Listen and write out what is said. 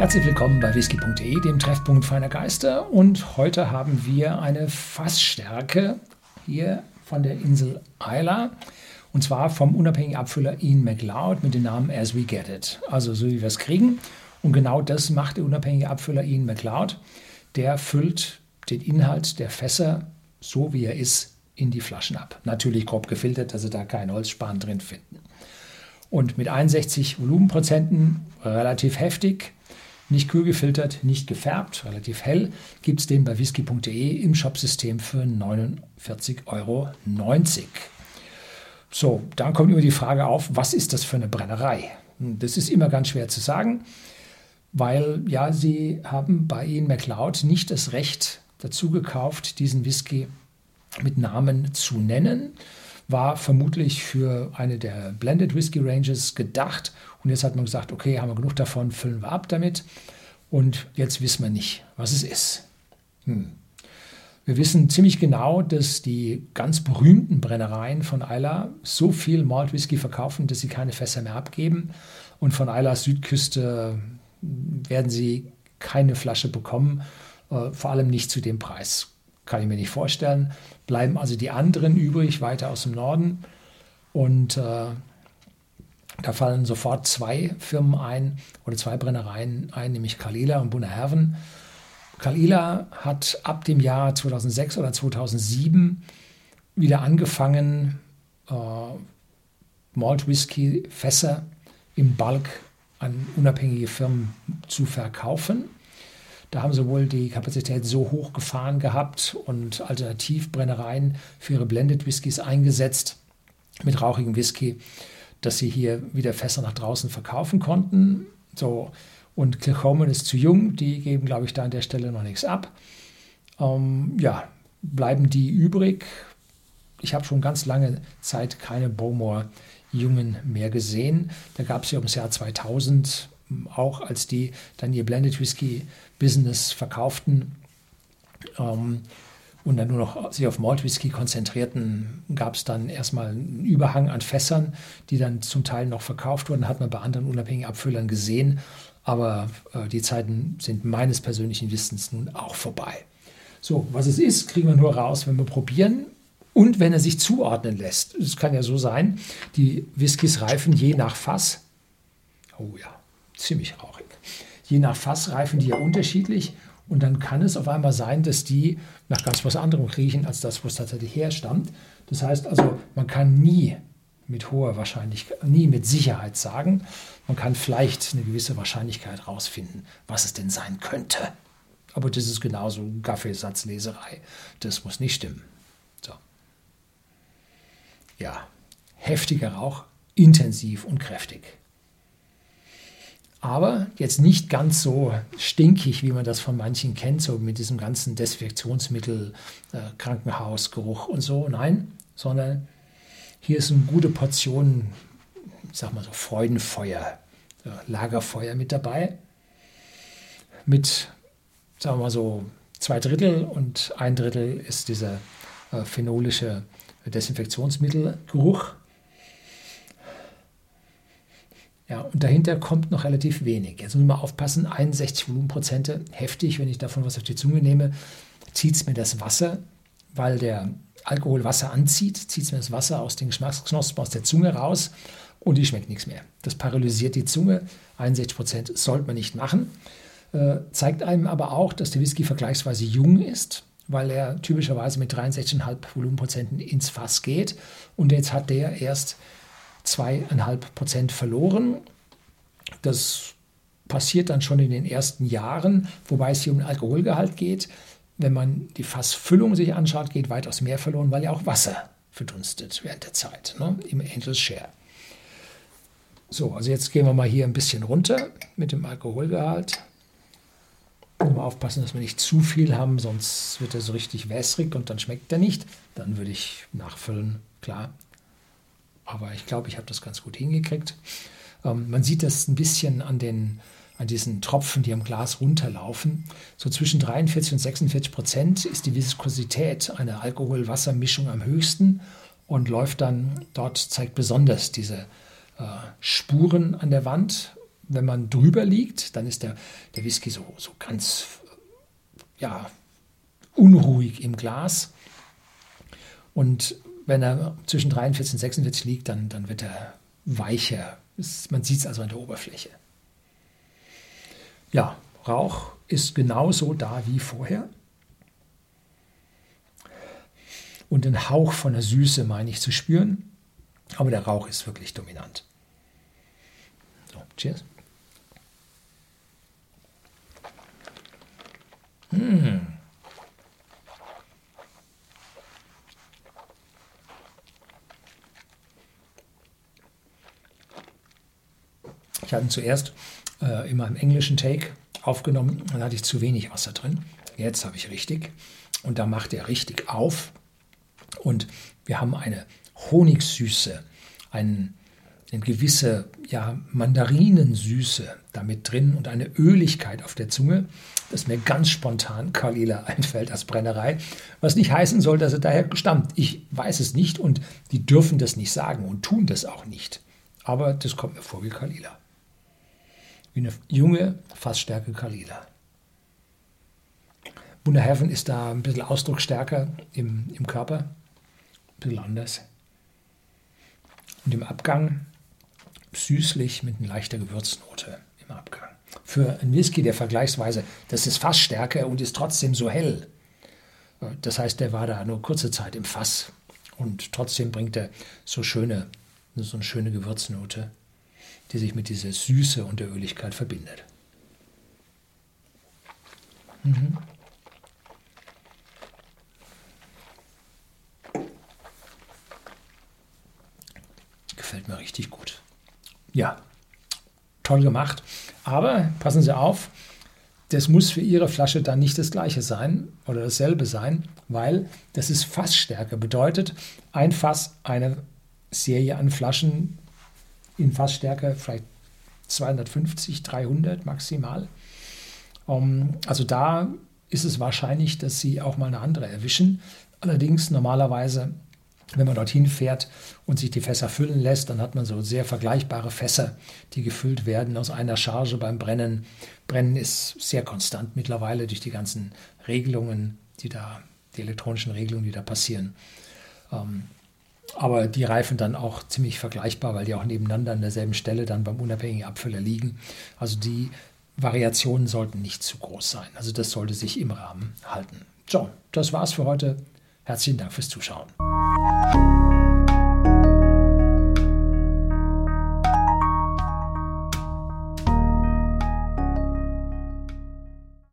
Herzlich willkommen bei whisky.de, dem Treffpunkt feiner Geister. Und heute haben wir eine Fassstärke hier von der Insel Isla. Und zwar vom unabhängigen Abfüller Ian McLeod mit dem Namen As We Get It. Also so wie wir es kriegen. Und genau das macht der unabhängige Abfüller Ian McLeod. Der füllt den Inhalt der Fässer so wie er ist in die Flaschen ab. Natürlich grob gefiltert, dass Sie da kein Holzspan drin finden. Und mit 61 Volumenprozenten relativ heftig, nicht kühl gefiltert, nicht gefärbt, relativ hell, gibt es den bei whisky.de im Shopsystem für 49,90 Euro. So, dann kommt immer die Frage auf, was ist das für eine Brennerei? Das ist immer ganz schwer zu sagen, weil ja, sie haben bei Ian McLeod nicht das Recht dazu gekauft, diesen Whisky mit Namen zu nennen. War vermutlich für eine der Blended Whisky Ranges gedacht. Und jetzt hat man gesagt, okay, haben wir genug davon, füllen wir ab damit. Und jetzt wissen wir nicht, was es ist. Hm. Wir wissen ziemlich genau, dass die ganz berühmten Brennereien von Isla so viel Malt Whisky verkaufen, dass sie keine Fässer mehr abgeben. Und von Islas Südküste werden sie keine Flasche bekommen, äh, vor allem nicht zu dem Preis. Kann ich mir nicht vorstellen. Bleiben also die anderen übrig, weiter aus dem Norden. Und äh, da fallen sofort zwei Firmen ein oder zwei Brennereien ein, nämlich Kalila und Bunnerherven. Kalila hat ab dem Jahr 2006 oder 2007 wieder angefangen, äh, Malt Whisky Fässer im Bulk an unabhängige Firmen zu verkaufen. Da haben sie wohl die Kapazität so hoch gefahren gehabt und Alternativbrennereien für ihre Blended Whiskys eingesetzt mit rauchigem Whisky, dass sie hier wieder Fässer nach draußen verkaufen konnten. So, und Kilchoman ist zu jung, die geben, glaube ich, da an der Stelle noch nichts ab. Ähm, ja, bleiben die übrig. Ich habe schon ganz lange Zeit keine Bowmore Jungen mehr gesehen. Da gab es ja ums Jahr 2000 auch als die dann ihr Blended Whisky Business verkauften ähm, und dann nur noch sich auf Malt Whisky konzentrierten, gab es dann erstmal einen Überhang an Fässern, die dann zum Teil noch verkauft wurden, hat man bei anderen unabhängigen Abfüllern gesehen. Aber äh, die Zeiten sind meines persönlichen Wissens nun auch vorbei. So, was es ist, kriegen wir nur raus, wenn wir probieren und wenn er sich zuordnen lässt. Es kann ja so sein, die Whiskys reifen je nach Fass. Oh ja, ziemlich rauchig. Je nach Fass reifen die ja unterschiedlich und dann kann es auf einmal sein, dass die nach ganz was anderem riechen, als das, wo es tatsächlich herstammt. Das heißt also, man kann nie mit hoher Wahrscheinlichkeit, nie mit Sicherheit sagen. Man kann vielleicht eine gewisse Wahrscheinlichkeit rausfinden, was es denn sein könnte. Aber das ist genauso Kaffeesatzleserei. Das muss nicht stimmen. So. Ja, heftiger Rauch, intensiv und kräftig aber jetzt nicht ganz so stinkig, wie man das von manchen kennt, so mit diesem ganzen Desinfektionsmittel, äh, Krankenhausgeruch und so. Nein, sondern hier ist eine gute Portion, ich sag mal so, Freudenfeuer, äh, Lagerfeuer mit dabei. Mit, sagen wir mal so, zwei Drittel und ein Drittel ist dieser äh, phenolische Desinfektionsmittelgeruch. Ja, und dahinter kommt noch relativ wenig. Jetzt muss man aufpassen, 61 Volumenprozente, heftig, wenn ich davon was auf die Zunge nehme, zieht es mir das Wasser, weil der Alkohol Wasser anzieht, zieht es mir das Wasser aus den Geschmacksknospen, aus der Zunge raus und die schmeckt nichts mehr. Das paralysiert die Zunge, 61 Prozent sollte man nicht machen. Äh, zeigt einem aber auch, dass der Whisky vergleichsweise jung ist, weil er typischerweise mit 63,5 Volumenprozenten ins Fass geht und jetzt hat der erst zweieinhalb Prozent verloren. Das passiert dann schon in den ersten Jahren, wobei es hier um den Alkoholgehalt geht. Wenn man die Fassfüllung sich anschaut, geht weitaus mehr verloren, weil ja auch Wasser verdunstet während der Zeit ne, im Angels Share. So, also jetzt gehen wir mal hier ein bisschen runter mit dem Alkoholgehalt. Mal aufpassen, dass wir nicht zu viel haben, sonst wird er so richtig wässrig und dann schmeckt er nicht. Dann würde ich nachfüllen, klar, aber ich glaube, ich habe das ganz gut hingekriegt. Ähm, man sieht das ein bisschen an, den, an diesen Tropfen, die am Glas runterlaufen. So zwischen 43 und 46 Prozent ist die Viskosität einer Alkohol-Wasser-Mischung am höchsten und läuft dann dort, zeigt besonders diese äh, Spuren an der Wand, wenn man drüber liegt, dann ist der, der Whisky so, so ganz ja, unruhig im Glas. Und wenn er zwischen 43 und 46 liegt, dann, dann wird er weicher. Man sieht es also an der Oberfläche. Ja, Rauch ist genauso da wie vorher. Und den Hauch von der Süße meine ich zu spüren. Aber der Rauch ist wirklich dominant. So, cheers. Mmh. Ich hatte zuerst äh, in meinem englischen Take aufgenommen, dann hatte ich zu wenig Wasser drin. Jetzt habe ich richtig. Und da macht er richtig auf. Und wir haben eine Honigsüße, ein, eine gewisse ja, Mandarinensüße damit drin und eine Öligkeit auf der Zunge, das mir ganz spontan Kalila einfällt als Brennerei, was nicht heißen soll, dass er daher stammt. Ich weiß es nicht und die dürfen das nicht sagen und tun das auch nicht. Aber das kommt mir vor wie Kalila wie eine junge Fassstärke Kalila. Wunderheaven ist da ein bisschen ausdrucksstärker im, im Körper, ein bisschen anders. Und im Abgang süßlich mit einer leichter Gewürznote im Abgang. Für einen Whisky, der vergleichsweise, das ist Fassstärke und ist trotzdem so hell. Das heißt, der war da nur kurze Zeit im Fass und trotzdem bringt er so schöne, so eine schöne Gewürznote die sich mit dieser Süße und der Öligkeit verbindet. Mhm. Gefällt mir richtig gut. Ja, toll gemacht. Aber passen Sie auf, das muss für Ihre Flasche dann nicht das gleiche sein oder dasselbe sein, weil das ist Fassstärke. Bedeutet, ein Fass, eine Serie an Flaschen in Fassstärke vielleicht 250, 300 maximal. Um, ähm, also da ist es wahrscheinlich, dass sie auch mal eine andere erwischen. Allerdings normalerweise, wenn man dorthin fährt und sich die Fässer füllen lässt, dann hat man so sehr vergleichbare Fässer, die gefüllt werden aus einer Charge beim Brennen. Brennen ist sehr konstant mittlerweile durch die ganzen Regelungen, die da, die elektronischen Regelungen, die da passieren. Ähm, aber die reifen dann auch ziemlich vergleichbar, weil die auch nebeneinander an derselben Stelle dann beim unabhängigen Abfüller liegen. Also die Variationen sollten nicht zu groß sein. Also das sollte sich im Rahmen halten. So, das war's für heute. Herzlichen Dank fürs Zuschauen.